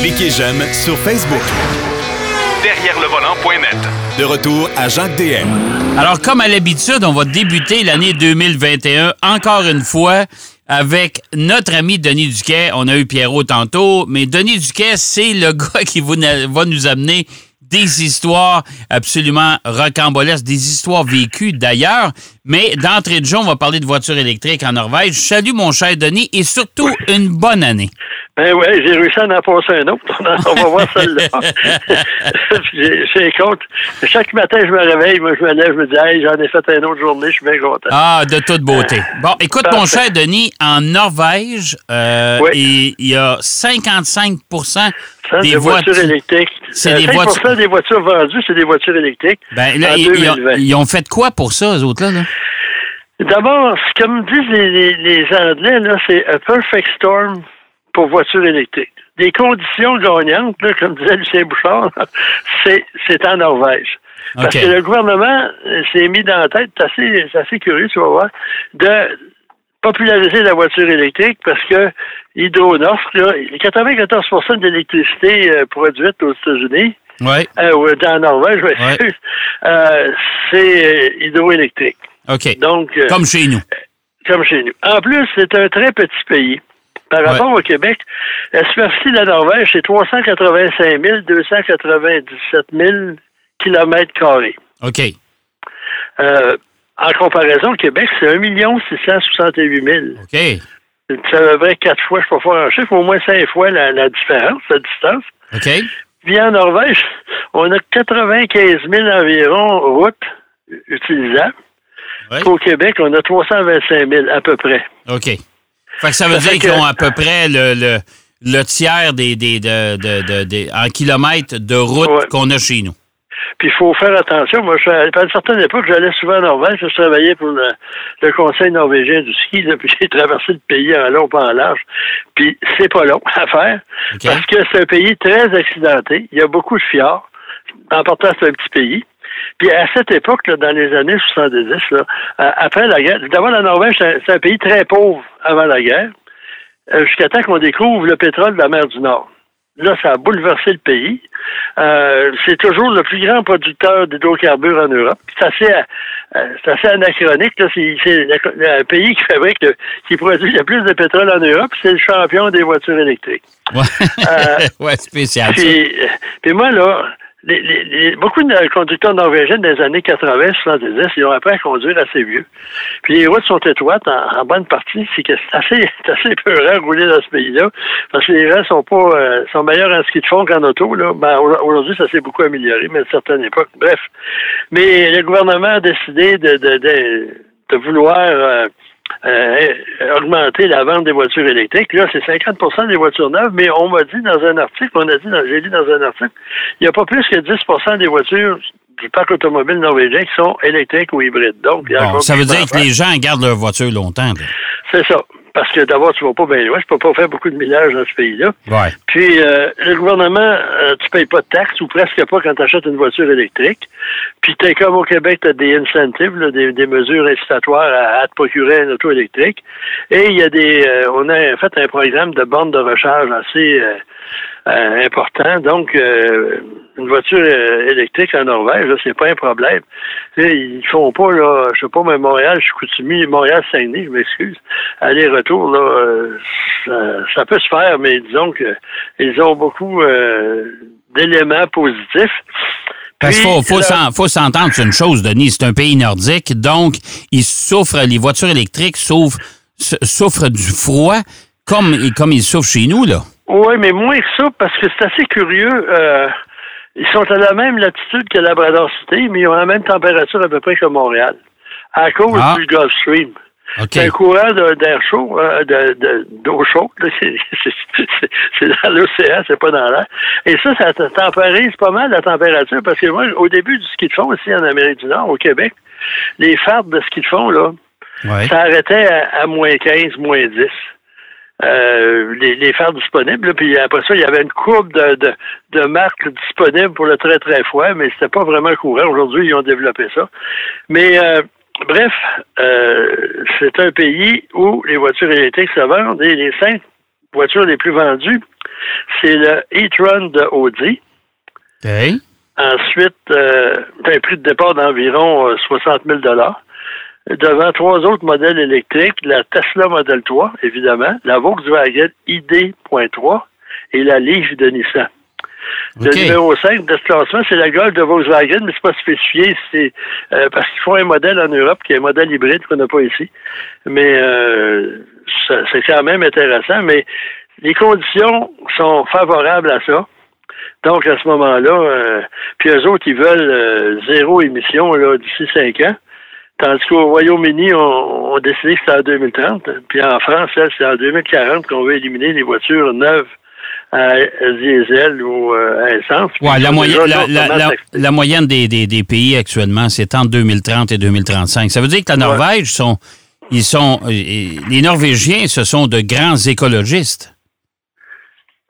Cliquez j'aime sur Facebook. Derrière le volant.net. De retour à Jacques DM. Alors, comme à l'habitude, on va débuter l'année 2021 encore une fois avec notre ami Denis Duquet. On a eu Pierrot tantôt, mais Denis Duquet, c'est le gars qui va nous amener des histoires absolument rocambolesques, des histoires vécues d'ailleurs. Mais d'entrée de jeu, on va parler de voitures électriques en Norvège. Salut mon cher Denis et surtout une bonne année. Ben oui, j'ai réussi à en passer un autre. On va voir celle-là. j'ai compte. Chaque matin, je me réveille, moi, je me lève, je me dis, hey, j'en ai fait une autre journée, je suis bien content. Ah, de toute beauté. Bon, écoute, mon cher Denis, en Norvège, euh, il y a 55% des, voitures, électriques. C'est des voitures. des voitures vendues, c'est des voitures électriques. Ben, là, ils, ont, fait quoi pour ça, eux autres, là? D'abord, comme disent les, les, Anglais, là, c'est a perfect storm pour voitures électriques. Des conditions gagnantes, là, comme disait Lucien Bouchard, c'est, en Norvège. Parce que le gouvernement s'est mis dans la tête, c'est assez, assez curieux, tu vas voir, de populariser la voiture électrique parce que Hydro-North, 94 de l'électricité euh, produite aux États-Unis, ouais. euh, dans la Norvège, euh, c'est hydroélectrique. OK. Donc, euh, comme chez nous. Comme chez nous. En plus, c'est un très petit pays. Par rapport au Québec, la superficie de la Norvège, c'est 385 297 000 kilomètres carrés. OK. Euh, en comparaison, au Québec, c'est 1 668 000. OK. C'est à peu près quatre fois, je peux pas faire un chiffre, au moins cinq fois la, différence, la distance. OK. Puis en Norvège, on a 95 000 environ routes utilisables. Au Québec, on a 325 000 à peu près. OK. Fait que ça veut dire qu'ils ont à peu près le, le, tiers des, des, de, de, en kilomètres de route qu'on a chez nous. Puis il faut faire attention. Moi, je, à une certaine époque, j'allais souvent en Norvège. Je travaillais pour le, Conseil norvégien du ski. Là, puis j'ai traversé le pays en long pas en large. Puis c'est pas long à faire. Parce que c'est un pays très accidenté. Il y a beaucoup de fjords. En partant, c'est un petit pays. Puis à cette époque, là, dans les années 70, là, après la guerre, d'abord la Norvège, c'est un, pays très pauvre avant la guerre, euh, jusqu'à temps qu'on découvre le pétrole de la mer du Nord. Là, ça a bouleversé le pays. Euh, c'est toujours le plus grand producteur d'hydrocarbures en Europe. C'est assez, euh, c'est assez anachronique. C'est, le, pays qui fabrique, qui produit le plus de pétrole en Europe. C'est le champion des voitures électriques. Ouais, euh, ouais spécial. Puis, puis moi, là, les, beaucoup de conducteurs norvégiens des années 80, 70, ils ont appris à conduire assez vieux. Puis les routes sont étroites en, bonne partie. C'est assez, assez peurant de rouler dans ce pays-là. Parce que les gens sont pas euh, sont meilleurs en ski de fond qu'en auto. Là. Ben, aujourd'hui, ça s'est beaucoup amélioré, mais à une certaine époque. Bref. Mais le gouvernement a décidé de, de, de, de vouloir euh, euh, augmenter la vente des voitures électriques. Là, c'est 50% des voitures neuves, mais on m'a dit dans un article, on a dit, j'ai lu dans un article, il n'y a pas plus que 10% des voitures du parc automobile norvégien qui sont électriques ou hybrides. Donc, ça veut dire que les gens gardent leur voiture longtemps. C'est ça. Parce que d'abord, tu vas pas bien loin. Je peux pas faire beaucoup de millage dans ce pays-là. Ouais. Puis, euh, le gouvernement, euh, tu payes pas de taxes ou presque pas quand tu achètes une voiture électrique. Puis, tu comme au Québec, tu as des incentives, des, mesures incitatoires à, te procurer un auto électrique. Et il y a des... Euh, on a fait un programme de bornes de recharge assez euh, important. Donc, euh, une voiture euh, électrique en Norvège, c'est pas un problème. ils font pas, là, je sais pas, mais Montréal, je suis coutumier, Montréal-Saguenay, je m'excuse. Aller-retour, là, ça, peut se faire, mais disons qu'ils ont beaucoup d'éléments positifs. Parce qu'il faut, faut, s'entendre sur une chose, Denis, c'est un pays nordique, donc ils souffrent, les voitures électriques souffrent, souffrent du froid comme, comme ils souffrent chez nous, là. Oui, mais moins que ça, parce que c'est assez curieux. Euh, ils sont à la même latitude que Labrador City, mais ils ont la même température à peu près que Montréal, à cause ah. du Gulf Stream. C'est un courant d'air chaud, euh, d'eau chaude. C'est dans l'océan, c'est pas dans l'air. Et ça, ça tempérise pas mal la température parce que moi, au début du ski de fond ici en Amérique du Nord, au Québec, les fardes de ski de fond, là, ça arrêtait à, à moins 15, moins 10. Euh, les, les faire disponibles. puis après ça, il y avait une courbe de, de, de marques disponibles pour le très très froid, mais c'était pas vraiment courant. Aujourd'hui, ils ont développé ça. Mais euh, bref, euh, c'est un pays où les voitures électriques se vendent et les cinq voitures les plus vendues, c'est le e-tron de Audi. Ensuite, un prix de départ d'environ euh, 60 000 Devant trois autres modèles électriques, la Tesla Model 3, évidemment, la Volkswagen ID.3 et la Leaf de Nissan. Le numéro 5 de ce classement, c'est la Golf de Volkswagen, mais c'est pas spécifié. C'est euh, parce qu'ils font un modèle en Europe qui est un modèle hybride qu'on n'a pas ici. Mais euh, c'est quand même intéressant. Mais les conditions sont favorables à ça. Donc, à ce moment-là, euh, puis eux autres, ils veulent euh, zéro émission là, d'ici cinq ans. Tandis qu'au Royaume-Uni, on, on a décidé que c'était en 2030. Puis en France, c'est en 2040 qu'on veut éliminer les voitures neuves à diesel ou euh, à essence. Ouais, la, moyenne, la, la- la- des, des- des pays actuellement, c'est entre 2030 et 2035. Ça veut dire que la Norvège sont, ils sont, euh, les Norvégiens, ce sont de grands écologistes.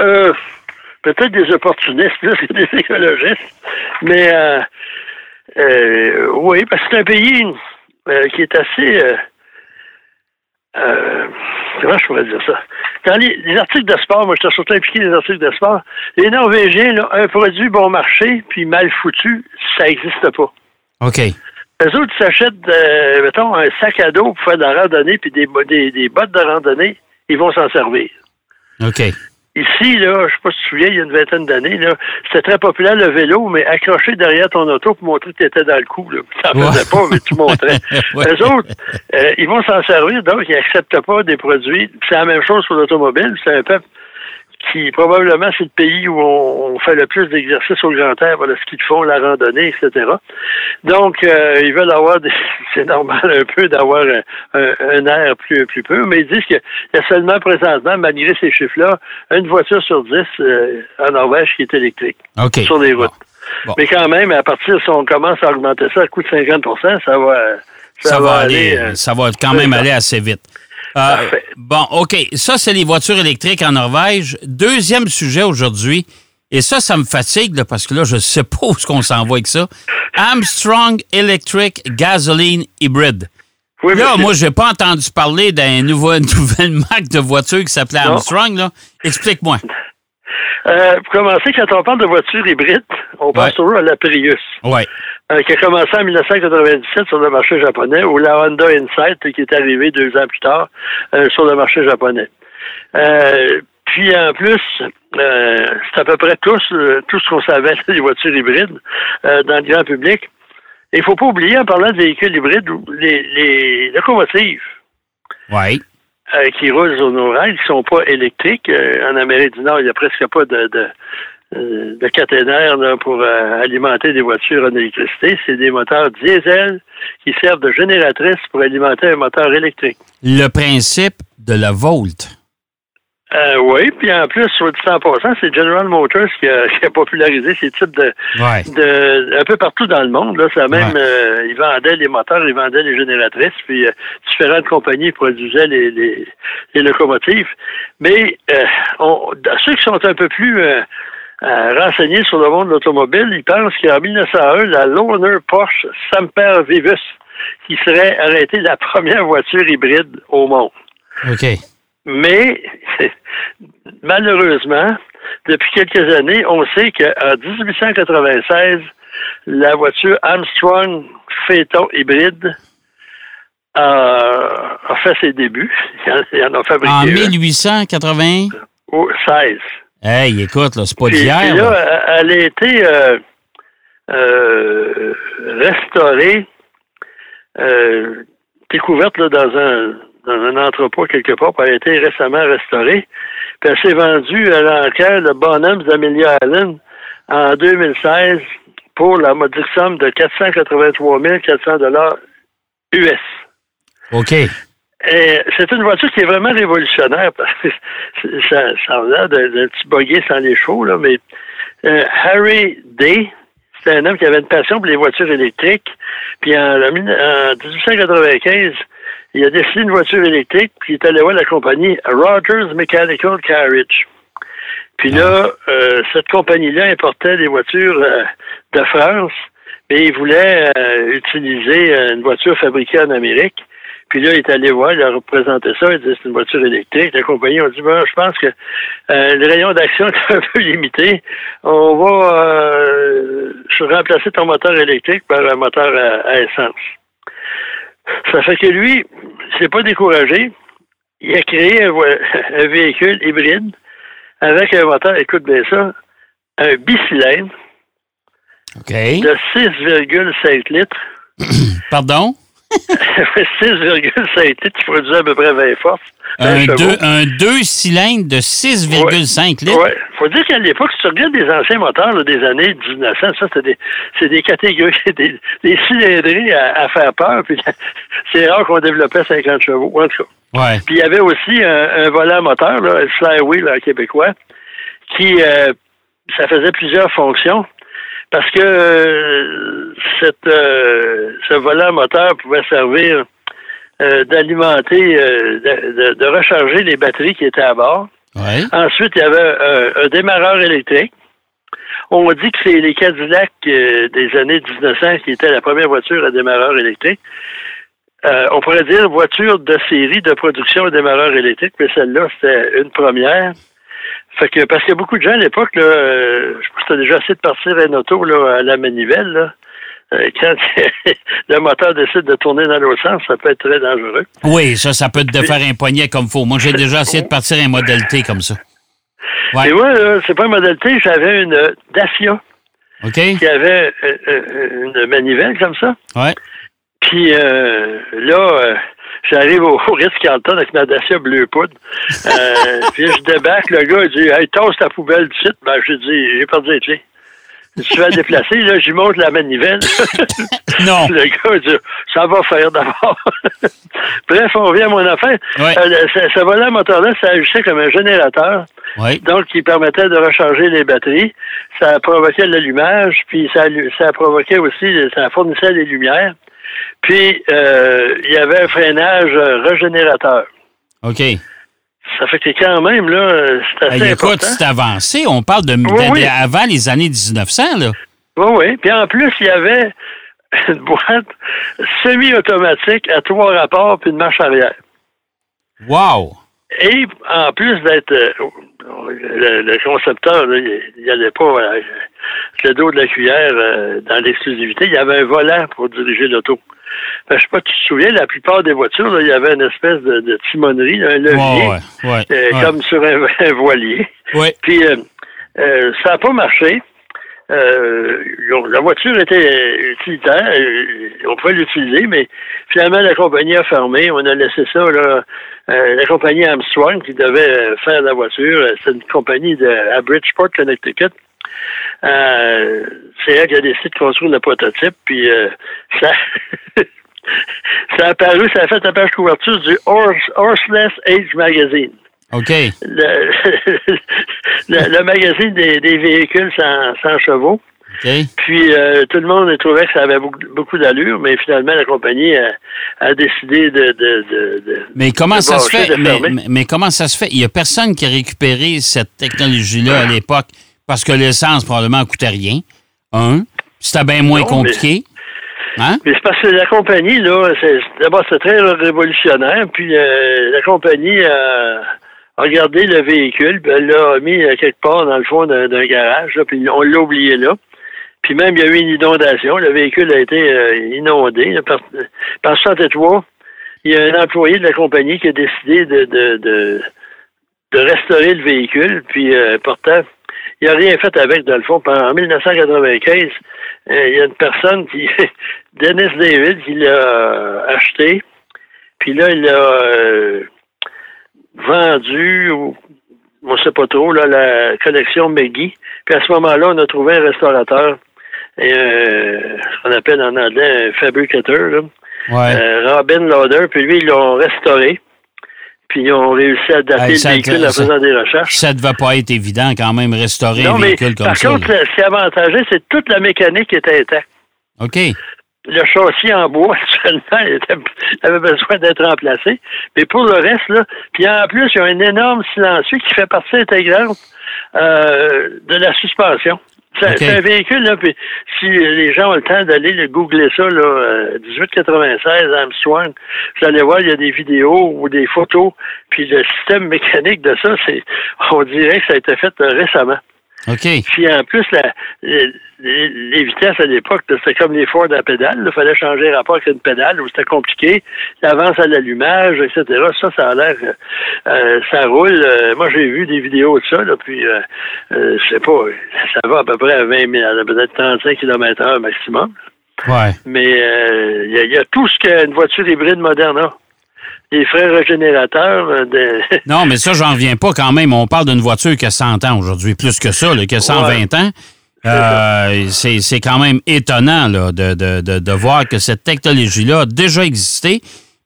Euh, Peut-être des opportunistes que des écologistes. Mais euh, euh, oui, parce que c'est un pays euh, qui est assez. euh, euh, comment je pourrais dire ça? Dans les, les articles de sport, moi, je t'ai surtout impliqué dans les articles de sport. Les Norvégiens, là, un produit bon marché puis mal foutu, ça n'existe pas. OK. Les autres ils s'achètent, euh, mettons, un sac à dos pour faire de la randonnée puis des, des, des bottes de randonnée, ils vont s'en servir. OK. Ici, là, je sais pas si tu te souviens, il y a une vingtaine d'années, là, c'était très populaire le vélo, mais accroché derrière ton auto pour montrer que tu étais dans le coup. Là. Ça en Ouais. faisait pas, mais tu montrais. Ouais. Les autres, euh, ils vont s'en servir, donc ils n'acceptent pas des produits. C'est la même chose pour l'automobile. C'est un peuple qui, probablement, c'est le pays où on, on fait le plus d'exercices au grand air, voilà, ce qu'ils font, la randonnée, etc. Donc, euh, ils veulent avoir des... C'est normal un peu d'avoir un, un- un air plus, plus peu, mais ils disent qu'il y a seulement présentement, malgré ces chiffres-là, une voiture sur dix euh, en Norvège qui est électrique sur les routes. Bon. Mais quand même, à partir, si on commence à augmenter ça à coût de 50 ça va... Ça, va aller, euh, ça va quand même aller assez vite. Euh, Parfait. bon, OK. Ça, c'est les voitures électriques en Norvège. Deuxième sujet aujourd'hui, et ça, ça me fatigue là, parce que là, je ne sais pas où qu'on s'en va avec ça. Armstrong Electric Gasoline Hybrid. oui, Là, moi, j'ai pas entendu parler d'un nouveau, une nouvelle marque de voiture qui s'appelait. Armstrong. Là. Explique-moi. Euh, pour commencer, quand on parle de voiture hybride, on pense Ouais. toujours à la Prius. Ouais. Euh, qui a commencé en 1997 sur le marché japonais, ou la Honda Insight qui est arrivée deux ans plus tard euh, sur le marché japonais. Euh, puis en plus, euh, c'est à peu près tous, tout ce qu'on savait des voitures hybrides euh, dans le grand public. Il faut pas oublier, en parlant de véhicules hybrides, les, les locomotives euh, qui roulent sur nos rails, qui sont pas électriques. Euh, en Amérique du Nord, il n'y a presque pas de, de, de caténaire là, pour euh, alimenter des voitures en électricité. C'est des moteurs diesel qui servent de génératrice pour alimenter un moteur électrique. Le principe de la Volt. Euh, oui, puis en plus, sur en passant, c'est General Motors qui a, qui a popularisé ces types de, Ouais. de un peu partout dans le monde. Là, ça même, Ouais. euh, ils vendaient les moteurs, ils vendaient les génératrices, puis euh, différentes compagnies produisaient les, les, les locomotives. Mais euh, on, ceux qui sont un peu plus euh, euh, renseignés sur le monde de l'automobile, ils pensent qu'en 1901, la Lohner Porsche Semper Vivus, qui serait arrêtée la première voiture hybride au monde. OK. Mais malheureusement, depuis quelques années, on sait qu'en 1896, la voiture Armstrong Phaeton hybride a, a fait ses débuts. Il en, il en a fabriqué En un 1880. au 16. Hey, écoute, là, c'est pas d'hier. puis là. là, elle a été euh, euh, restaurée, euh, découverte là, dans un dans un entrepôt quelque part, puis elle a été récemment restaurée. Puis elle s'est vendue à l'enquête de Bonhams d'Amelia Allen en 2016 pour la modique somme de 483 400 dollars US. OK. C'est une voiture qui est vraiment révolutionnaire parce que ça, ça a d'un d'un petit sans les chevaux, là, mais euh, Harry Day, c'était un homme qui avait une passion pour les voitures électriques. Puis en, en 1895, il a dessiné une voiture électrique, puis il est allé voir la compagnie Rogers Mechanical Carriage. Puis là, euh, cette compagnie-là importait des voitures euh, de France, mais il voulait utiliser une voiture fabriquée en Amérique. Puis là, il est allé voir, il a représenté ça, il dit c'est une voiture électrique. La compagnie a dit, ben, je pense que euh, le rayon d'action est un peu limité. On va euh, remplacer ton moteur électrique par un moteur à, à essence. Ça fait que lui, il s'est pas découragé. Il a créé un, véhicule hybride avec un moteur, écoute bien ça, un bicylindre de 6,5 litres. Pardon? 6,5 litres qui produisait à peu près 20 forces. 20 Un deux, un deux cylindres de 6,5 litres. Ouais. Faut dire qu'à l'époque, si tu regardes des anciens moteurs là, des années 1900, ça, c'était des, c'est des catégories, des, des cylindrées à, à faire peur. Puis c'est rare qu'on développait 50 chevaux. En tout cas. Ouais. Puis il y avait aussi un, un volant moteur, là, un flywheel en québécois, qui euh, ça faisait plusieurs fonctions. Parce que euh, cette, euh, ce volant moteur pouvait servir euh, d'alimenter, euh, de, de- de recharger les batteries qui étaient à bord. Ouais. Ensuite, il y avait un, un démarreur électrique. On dit que c'est les Cadillacs euh, des années 1900 qui étaient la première voiture à démarreur électrique. Euh, on pourrait dire voiture de série de production à démarreur électrique, mais celle-là, c'était une première. Fait que, parce qu'il y a beaucoup de gens à l'époque, là, euh, je pense que t'as déjà essayé de partir un auto là, à la manivelle, là. Euh, quand le moteur décide de tourner dans l'autre sens, ça peut être très dangereux. Oui, ça, ça peut te faire un poignet comme faut. Moi, j'ai déjà essayé de partir un modèle T comme ça. Ouais. Et moi, là, c'est pas une modèle T, j'avais une Dacia OK? qui avait euh, une manivelle comme ça. Ouais. Puis euh, là, j'arrive au, au Ritz Carlton avec ma Dacia bleu poudre. Euh, puis je débarque, le gars il dit Hey, tasse ta poubelle du site. Ben, j'ai dit, j'ai perdu les clés. Je vais la déplacer, là, j'y monte la manivelle. Non. Le gars dit Ça va faire d'abord. Bref, on revient à mon affaire. Ouais. Euh, ce, ce volant moteur-là, ça agissait comme un générateur. Oui. Donc, qui permettait de recharger les batteries. Ça provoquait l'allumage, puis ça, ça provoquait aussi, ça fournissait les lumières. Puis, euh, il y avait un freinage euh, régénérateur. OK. Ça fait que quand même, là, c'est assez Hey, écoute, important. c'est avancé. On parle de, de- oui. de- avant les années 1900, là. Oui, oui. Puis en plus, il y avait une boîte semi-automatique à trois rapports puis une marche arrière. Wow! Et en plus d'être euh, le, le concepteur, là, il n'allait pas euh, le dos de la cuillère euh, dans l'exclusivité, il y avait un volant pour diriger l'auto. Ben, je sais pas, tu te souviens, la plupart des voitures, là, il y avait une espèce de, de timonerie, un levier, Ouais, ouais, ouais. euh, ouais. comme sur un, un voilier. Puis ça n'a pas marché. Euh, la voiture était utilitaire, euh, on pouvait l'utiliser, mais finalement la compagnie a fermé. On a laissé ça là. euh, la compagnie Armstrong qui devait faire la voiture, c'est une compagnie de, à Bridgeport, Connecticut. Euh, c'est elle qui a décidé de construire le prototype, puis euh, ça, ça a apparu, ça a fait la page couverture du Horse, Horseless Age Magazine OK. le, le, le magazine des, des véhicules sans, sans chevaux. OK. Puis euh, tout le monde trouvait que ça avait beaucoup, beaucoup d'allure, mais finalement la compagnie a, a décidé de, de, de, de- Mais comment ça se fait? Mais, fermer. mais- mais comment ça se fait? Il n'y a personne qui a récupéré cette technologie-là à l'époque parce que l'essence probablement coûtait rien. Un. C'était bien moins Non, mais- compliqué. Hein? Mais c'est parce que la compagnie, là, c'est, d'abord, c'est très révolutionnaire. Puis euh, la compagnie a regardé le véhicule, puis elle l'a mis euh, quelque part dans le fond d'un, garage, là, puis on l'a oublié là. Puis même, il y a eu une inondation. Le véhicule a été euh, inondé. par, par 63, il y a un employé de la compagnie qui a décidé de, de, de, de restaurer le véhicule. Puis euh, pourtant, il n'a rien fait avec, dans le fond. En 1995, euh, il y a une personne qui, Dennis David, qui l'a acheté. Puis là, il euh, vendu, ou on ne sait pas trop, là, la collection Meggy. Puis à ce moment-là, on a trouvé un restaurateur, et, euh, ce qu'on appelle en anglais un fabricateur, là, Ouais. euh, Robin Lauder. Puis lui, ils l'ont restauré. Puis ils ont réussi à dater Hey, le véhicule en faisant des recherches. Ça devait pas être évident quand même restaurer Non, un mais véhicule comme par ça. contre, là. ce qui est avantageux, c'est que toute la mécanique était intacte. OK. Le châssis en bois, actuellement, il était- avait besoin d'être remplacé. Mais pour le reste, là, puis en plus, il y a un énorme silencieux qui fait partie intégrante euh, de la suspension. C'est un véhicule, là, puis si les gens ont le temps d'aller le googler ça, là, euh, 1896 Armstrong, vous allez voir, il y a des vidéos ou des photos, puis le système mécanique de ça, c'est, on dirait que ça a été fait euh, récemment. OK. Puis en plus, la, les- les vitesses à l'époque, c'était comme les Ford à pédale. Il fallait changer rapport avec une pédale, où c'était compliqué. L'avance à l'allumage, etc. Ça, ça a l'air... euh, euh, ça roule. Euh, moi, j'ai vu des vidéos de ça, là, puis euh, je sais pas, ça va à peu près à 20 000, à peut-être 35 km heure maximum. Ouais. Mais il y, a- il y a tout ce qu'une voiture hybride moderne a. Les frais régénérateurs, de... Non, mais ça, j'en reviens pas quand même. On parle d'une voiture qui a 100 ans aujourd'hui, plus que ça, là, qui a 120 ans. Euh, c'est quand même étonnant là, de, de, de, de voir que cette technologie-là a déjà existé,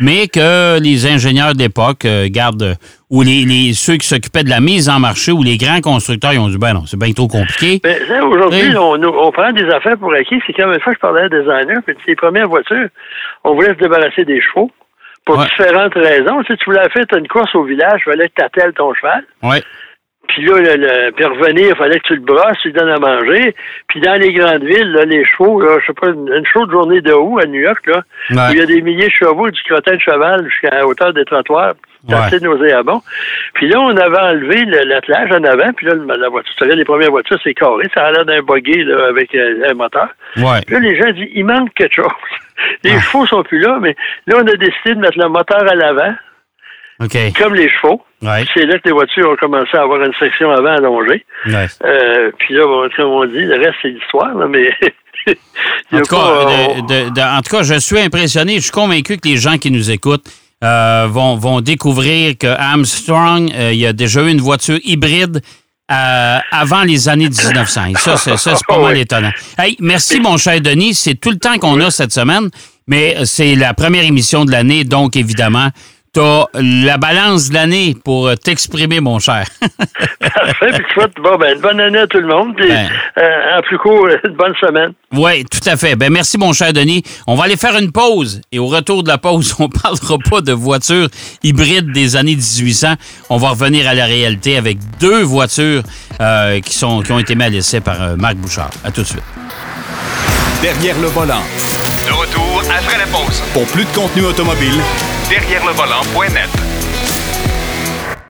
mais que les ingénieurs d'époque euh, gardent, ou les, les, ceux qui s'occupaient de la mise en marché, ou les grands constructeurs, ils ont dit, ben non, c'est bien trop compliqué. Là, aujourd'hui, on, on prend des affaires pour acquis. C'est comme une fois, je parlais à un designer, puis les premières voitures, on voulait se débarrasser des chevaux pour Ouais. différentes raisons. Tu, sais, tu voulais faire une course au village, il fallait que tu ton cheval. Ouais. Puis là, le, le- il fallait que tu le brosses, tu lui donnes à manger. Puis dans les grandes villes, là, les chevaux, là, je sais pas, une, une chaude journée de août à New York, là, Ouais. où il y a des milliers de chevaux, du crottin de cheval jusqu'à la hauteur des trottoirs. C'est Ouais. assez nauséabond. Puis là, on avait enlevé le- l'attelage en avant, puis là, le- la voiture, tu les premières voitures, c'est carré, ça a l'air d'un buggy là, avec euh, un moteur. Ouais. Puis là, les gens disent, il manque quelque chose. Les Ah. chevaux sont plus là, mais là, on a décidé de mettre le moteur à l'avant, OK. comme les chevaux. Ouais. C'est là que les voitures ont commencé à avoir une section avant allongée. Ouais. Euh, puis là, comme on dit, le reste, c'est l'histoire, là, mais... En tout, cas, pas, de- on- de- de- en tout cas, je suis impressionné. Je suis convaincu que les gens qui nous écoutent euh, vont, vont découvrir que Armstrong, euh, il y a déjà eu une voiture hybride euh, avant les années 1900. Et ça, c'est, ça, c'est pas mal Oui. étonnant. Hey, merci, mon cher Denis. C'est tout le temps qu'on a cette semaine, mais c'est la première émission de l'année, donc évidemment, tu as la balance de l'année pour t'exprimer, mon cher. Parfait, puis tu souhaite, bon, ben, une bonne année à tout le monde, puis Ben. euh, en plus court, une bonne semaine. Oui, tout à fait. Ben merci, mon cher Denis. On va aller faire une pause. Et au retour de la pause, on parlera pas de voitures hybrides des années 1800. On va revenir à la réalité avec deux voitures euh, qui, sont, qui ont été mises à l'essai par euh, Marc Bouchard. À tout de suite. Derrière le volant. De retour après la pause. Pour plus de contenu automobile, Derrière le volant.net.